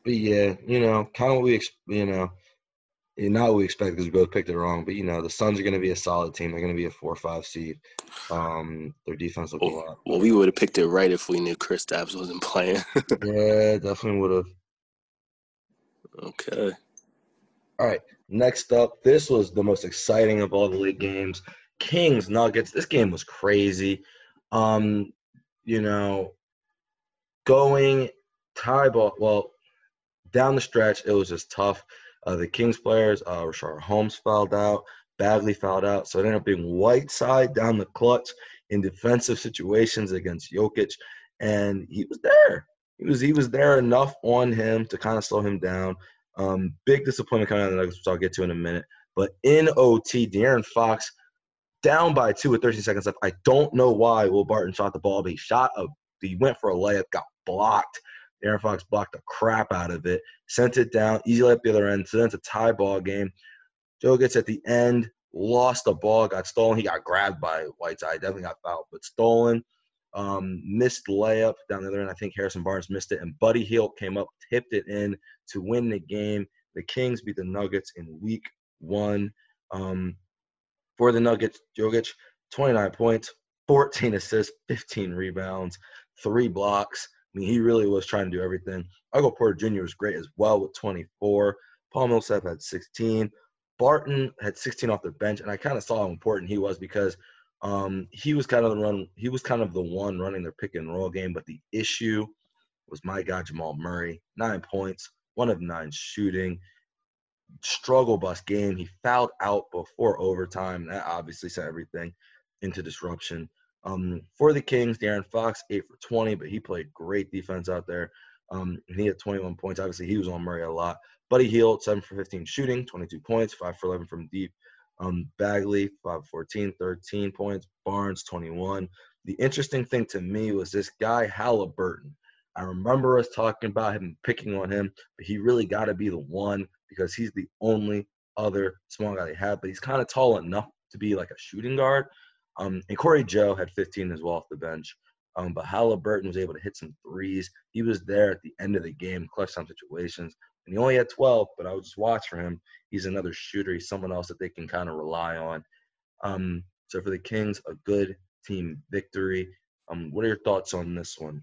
But yeah, you know, kind of what we, you know, not what we expect because we both picked it wrong. But you know, the Suns are going to be a solid team. They're going to be a four or five seed. Um, their defense looks well, a lot. Well, we would have picked it right if we knew Kristaps wasn't playing. [LAUGHS] yeah, definitely would have. Okay. All right. Next up, this was the most exciting of all the league games. Kings Nuggets. This game was crazy. Um, you know, going tie ball. Well, down the stretch, it was just tough. Uh, the Kings players, uh, Richaun Holmes fouled out, Bagley fouled out. So it ended up being Whiteside down the clutch in defensive situations against Jokic, and he was there. He was he was there enough on him to kind of slow him down. Um, big disappointment coming out of the Nuggets, which I'll get to in a minute. But in OT, De'Aaron Fox down by two with 13 seconds left. I don't know why Will Barton shot the ball, but he shot a he went for a layup, got blocked, Aaron Fox blocked the crap out of it, sent it down, easy layup the other end. So then it's a tie ball game. Jokic at the end, lost the ball, got stolen. He got grabbed by Whiteside, definitely got fouled, but stolen. Um, missed layup down the other end. I think Harrison Barnes missed it, and Buddy Hield came up, tipped it in to win the game. The Kings beat the Nuggets in Week One. Um, for the Nuggets, Jokic, 29 points, 14 assists, 15 rebounds, three blocks. I mean, he really was trying to do everything. Michael Porter Jr. was great as well with 24. Paul Millsap had 16. Barton had 16 off the bench, and I kind of saw how important he was because Um, he was kind of the run. He was kind of the one running their pick and roll game. But the issue was my guy Jamal Murray, nine points, one of nine shooting, struggle bus game. He fouled out before overtime. That obviously sent everything into disruption. Um, for the Kings, De'Aaron Fox, 8 for 20, but he played great defense out there. Um, and he had 21 points. Obviously, he was on Murray a lot. Buddy Hield, 7 for 15 shooting, 22 points, 5 for 11 from deep. Um, Bagley, 5 14, 13 points. Barnes, 21. The interesting thing to me was this guy, Halliburton. I remember us talking about him picking on him, but he really got to be the one because he's the only other small guy they have. But he's kind of tall enough to be like a shooting guard. Um, and Corey Joe had 15 as well off the bench. Um, but Halliburton was able to hit some threes. He was there at the end of the game, clutch time situations. And he only had 12, but I would just watch for him. He's another shooter. He's someone else that they can kind of rely on. Um, so for the Kings, a good team victory. Um, what are your thoughts on this one?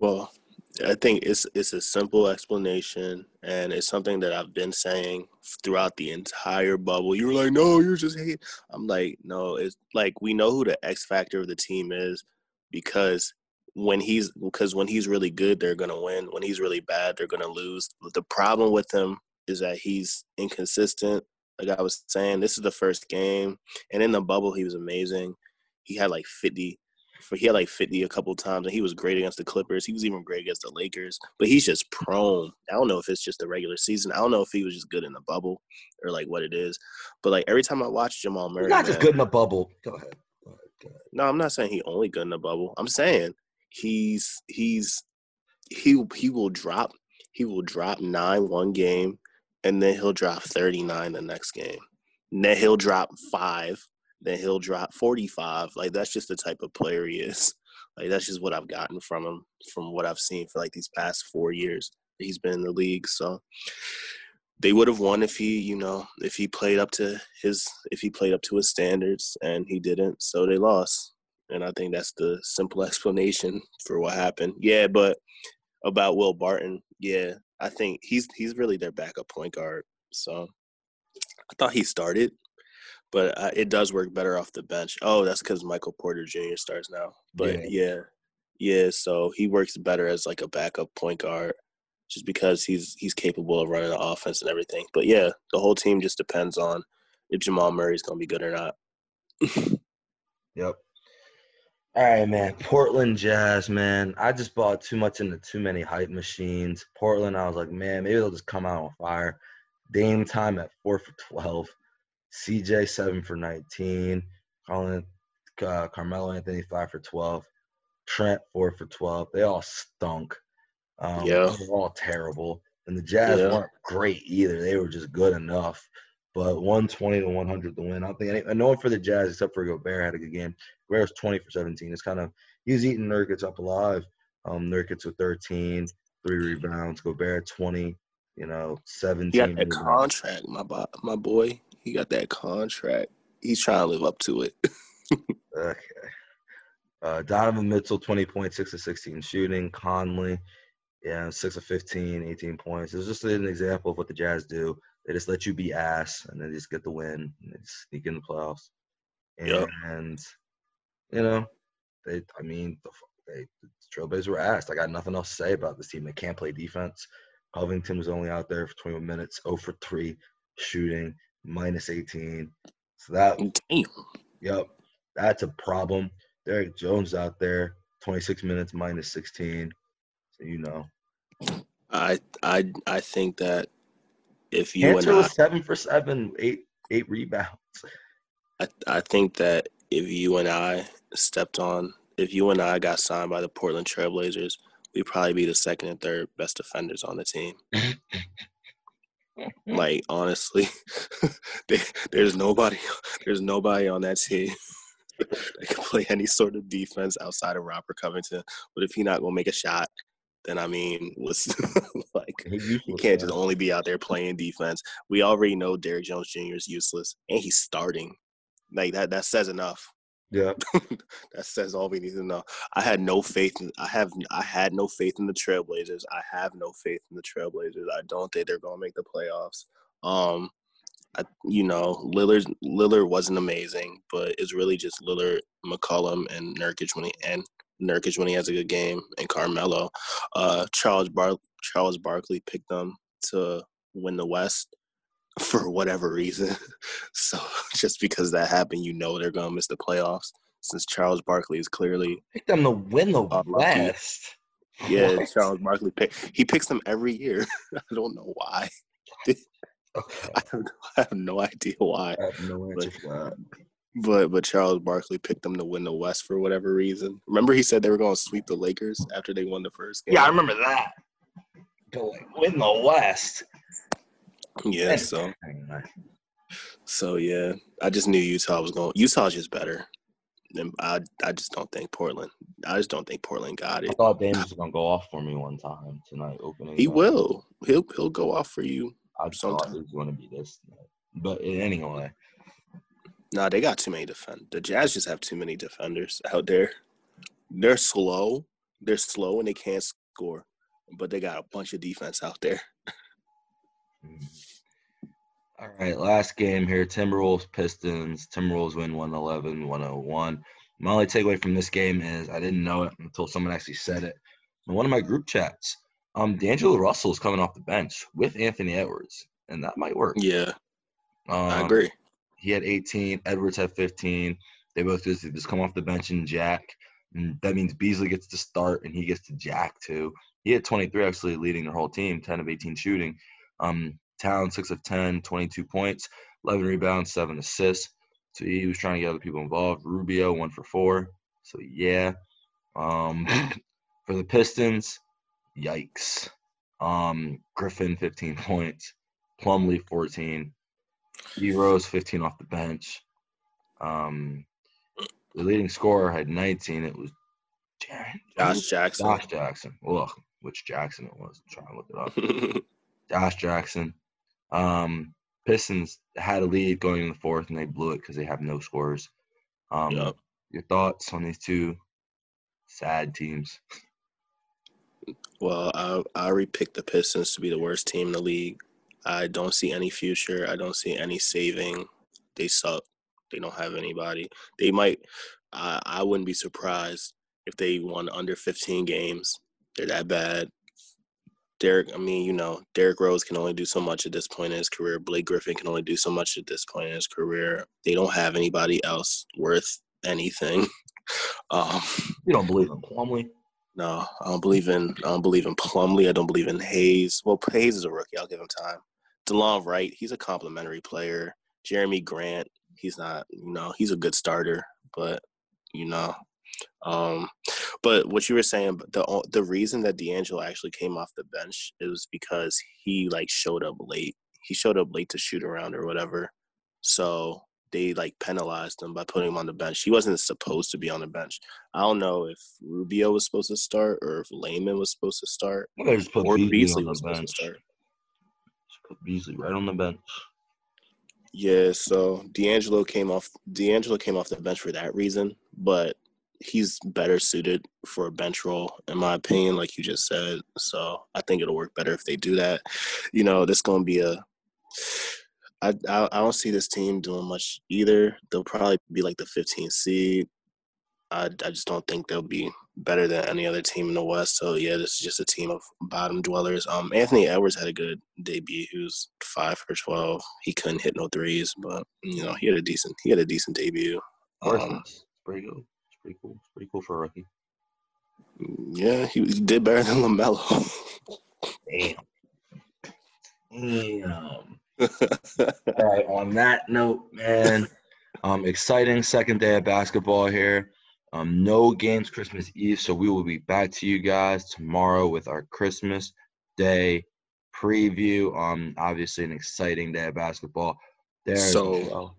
Well, I think it's it's a simple explanation, and it's something that I've been saying throughout the entire bubble. You were like, "No, you're just hate." I'm like, "No, it's like we know who the X factor of the team is because when he's because when he's really good, they're gonna win. When he's really bad, they're gonna lose. The problem with him is that he's inconsistent. Like I was saying, this is the first game, and in the bubble, he was amazing. He had like 50 for he had like 50 a couple times and he was great against the Clippers. He was even great against the Lakers, but he's just prone. I don't know if it's just the regular season. I don't know if he was just good in the bubble or like what it is. But like every time I watch Jamal Murray, he's not just man, good in the bubble. Go ahead. Go ahead. Go ahead. No, I'm not saying he only good in the bubble. I'm saying he's he's he he will drop he will drop nine one game and then he'll drop 39 the next game. And then he'll drop five then he'll drop 45. Like that's just the type of player he is. Like that's just what I've gotten from him from what I've seen for like these past four years he's been in the league. So they would have won if he, you know, if he played up to his if he played up to his standards and he didn't, so they lost. And I think that's the simple [LAUGHS] explanation for what happened. Yeah, but about Will Barton, yeah, I think he's he's really their backup point guard. So I thought he started but uh, it does work better off the bench. Oh, that's because Michael Porter Jr. starts now. But yeah. yeah, yeah. So he works better as like a backup point guard, just because he's he's capable of running the offense and everything. But yeah, the whole team just depends on if Jamal Murray's gonna be good or not. [LAUGHS] yep. All right, man. Portland Jazz, man. I just bought too much into too many hype machines. Portland, I was like, man, maybe they'll just come out on fire. Dame time at four for twelve. CJ seven for 19. Colin, uh, Carmelo Anthony five for 12. Trent four for 12. They all stunk. Um, yeah, they were all terrible. And the Jazz yeah. weren't great either. They were just good enough. But 120 to 100 to win. I don't think any, no one for the Jazz except for Gobert had a good game. Gobert was 20 for 17. It's kind of he's eating Nurkic up alive. Um, Nurkic with 13, three rebounds. Gobert 20, you know, 17. He got that contract, my my boy. He got that contract. He's trying to live up to it. [LAUGHS] okay. Uh, Donovan Mitchell, 20 points, 6 of 16 shooting. Conley, yeah, 6 of 15, 18 points. It's just an example of what the Jazz do. They just let you be ass and they just get the win and they sneak in the playoffs. And, yep. you know, they, I mean, the, they, the Trailblazers were asked. I got nothing else to say about this team. They can't play defense. Covington was only out there for 21 minutes, 0 for 3 shooting minus 18. So that, Damn. yep, that's a problem. Derrick Jones out there, 26 minutes minus 16. So you know. I I I think that if you and I, was seven for seven, eight eight rebounds. I I think that if you and I stepped on, if you and I got signed by the Portland Trailblazers, we'd probably be the second and third best defenders on the team. [LAUGHS] like honestly, [LAUGHS] there's nobody, [LAUGHS] there's nobody on that team [LAUGHS] that can play any sort of defense outside of Robert Covington. But if he's not gonna make a shot, then I mean, what's like he can't just only be out there playing defense. We already know Derrick Jones Jr. is useless, and he's starting. Like that, that says enough. Yeah, [LAUGHS] that says all we need to know. I had no faith. In, I have. I had no faith in the Trailblazers. I have no faith in the Trailblazers. I don't think they're gonna make the playoffs. Um, I, you know, Lillard Lillard wasn't amazing, but it's really just Lillard, McCollum, and Nurkic when he and Nurkic when he has a good game, and Carmelo. Uh, Charles Bar Charles Barkley picked them to win the West for whatever reason. [LAUGHS] so just because that happened, you know they're gonna miss the playoffs since Charles Barkley is clearly picked them to win the uh, West. Yeah, [LAUGHS] what? Charles Barkley pick he picks them every year. [LAUGHS] I don't know why. Okay. I, have, I have no idea why. I have no but. But but Charles Barkley picked them to win the West for whatever reason. Remember he said they were going to sweep the Lakers after they won the first game. Yeah, I remember that. To win the West. Yeah, so so yeah, I just knew Utah was going. Utah's just better. And I I just don't think Portland. I just don't think Portland got it. I thought Dame was gonna go off for me one time tonight opening. He will. He'll he'll go off for you. I thought it was gonna be this, but anyway. Nah, they got too many defend. The Jazz just have too many defenders out there. They're slow. They're slow and they can't score, but they got a bunch of defense out there. [LAUGHS] Mm-hmm. All right, last game here Timberwolves Pistons. Timberwolves win 111 101. My only takeaway from this game is I didn't know it until someone actually said it in one of my group chats. Um, D'Angelo Russell is coming off the bench with Anthony Edwards, and that might work. Yeah, um, I agree. He had 18. Edwards had 15. They both just, just come off the bench and jack. And that means Beasley gets to start and he gets to jack too. He had 23 actually leading their whole team, 10 of 18 shooting. Um, Town, 6 of 10, 22 points, 11 rebounds, 7 assists. So he was trying to get other people involved. Rubio, 1 for 4. So yeah. Um, [CLEARS THROAT] for the Pistons, yikes. Um, Griffin, 15 points. Plumlee, 14. Heroes, 15 off the bench. Um, the leading scorer had 19. It was Jaren, Josh Jackson. Josh Jackson. Ugh, which Jackson it was. I'm trying to look it up. [LAUGHS] Josh Jackson. Um, Pistons had a lead going in the fourth, and they blew it because they have no scores. Um, yep. Your thoughts on these two sad teams? Well, I, I already picked the Pistons to be the worst team in the league. I don't see any future. I don't see any saving. They suck. They don't have anybody. They might. I I wouldn't be surprised if they won under 15 games. They're that bad. Derek, I mean, you know, Derrick Rose can only do so much at this point in his career. Blake Griffin can only do so much at this point in his career. They don't have anybody else worth anything. [LAUGHS] Um, you don't believe in Plumlee? No, I don't believe in. I don't believe in Plumlee. I don't believe in Hayes. Well, Hayes is a rookie. I'll give him time. Delon Wright, he's a complimentary player. Jerami Grant, he's not. You know, he's a good starter, but you know, um, but what you were saying, the the reason that D'Angelo actually came off the bench is because he like showed up late. He showed up late to shoot around or whatever. So they like penalized him by putting him on the bench. He wasn't supposed to be on the bench. I don't know if Rubio was supposed to start or if Layman was supposed to start or Beasley, Beasley was supposed bench. to start. Just put Beasley right on the bench. Yeah, so D'Angelo came off. D'Angelo came off the bench for that reason, but he's better suited for a bench role, in my opinion, like you just said. So I think it'll work better if they do that. You know, this going to be a. I, I I don't see this team doing much either. They'll probably be like the 15th seed. I I just don't think they'll be better than any other team in the West. So yeah, this is just a team of bottom dwellers. Um, Anthony Edwards had a good debut. He was five for 12. He couldn't hit no threes, but you know he had a decent he had a decent debut. Um, pretty good pretty cool. It's pretty cool for a rookie. Yeah, he, he did better than LaMelo. Damn. Damn. [LAUGHS] All right. On that note, man, um, exciting second day of basketball here. Um, no games Christmas Eve, so we will be back to you guys tomorrow with our Christmas Day preview. Um, obviously an exciting day of basketball. There. So,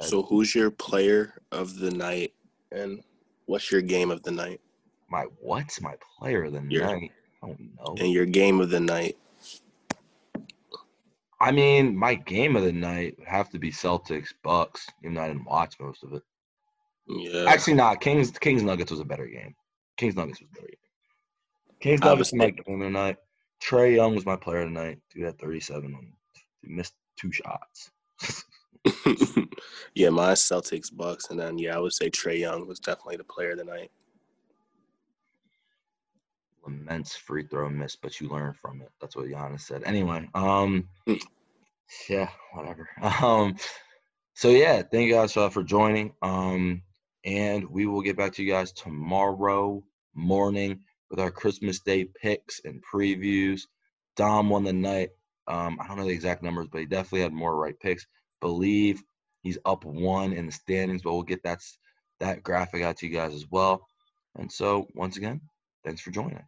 so who's your player of the night and what's your game of the night? My what's my player of the your, night? I don't know. And your game of the night. I mean, my game of the night would have to be Celtics Bucks, even though I didn't watch most of it. Yeah. Actually, not Kings. Kings Nuggets was a better game. Kings Nuggets was a better game. Kings Nuggets was my game of the night. Trae Young was my player of the night. Dude had 37 on. Missed two shots. [LAUGHS] [LAUGHS] yeah, my Celtics Bucks, and then yeah, I would say Trae Young was definitely the player of the night. Immense free throw miss, but you learn from it. That's what Giannis said. Anyway, um, [LAUGHS] yeah, whatever. [LAUGHS] Um, so yeah, thank you guys for joining. Um, and we will get back to you guys tomorrow morning with our Christmas Day picks and previews. Dom won the night. Um, I don't know the exact numbers, but he definitely had more right picks. Believe he's up one in the standings, but we'll get that that graphic out to you guys as well. And so once again, thanks for joining.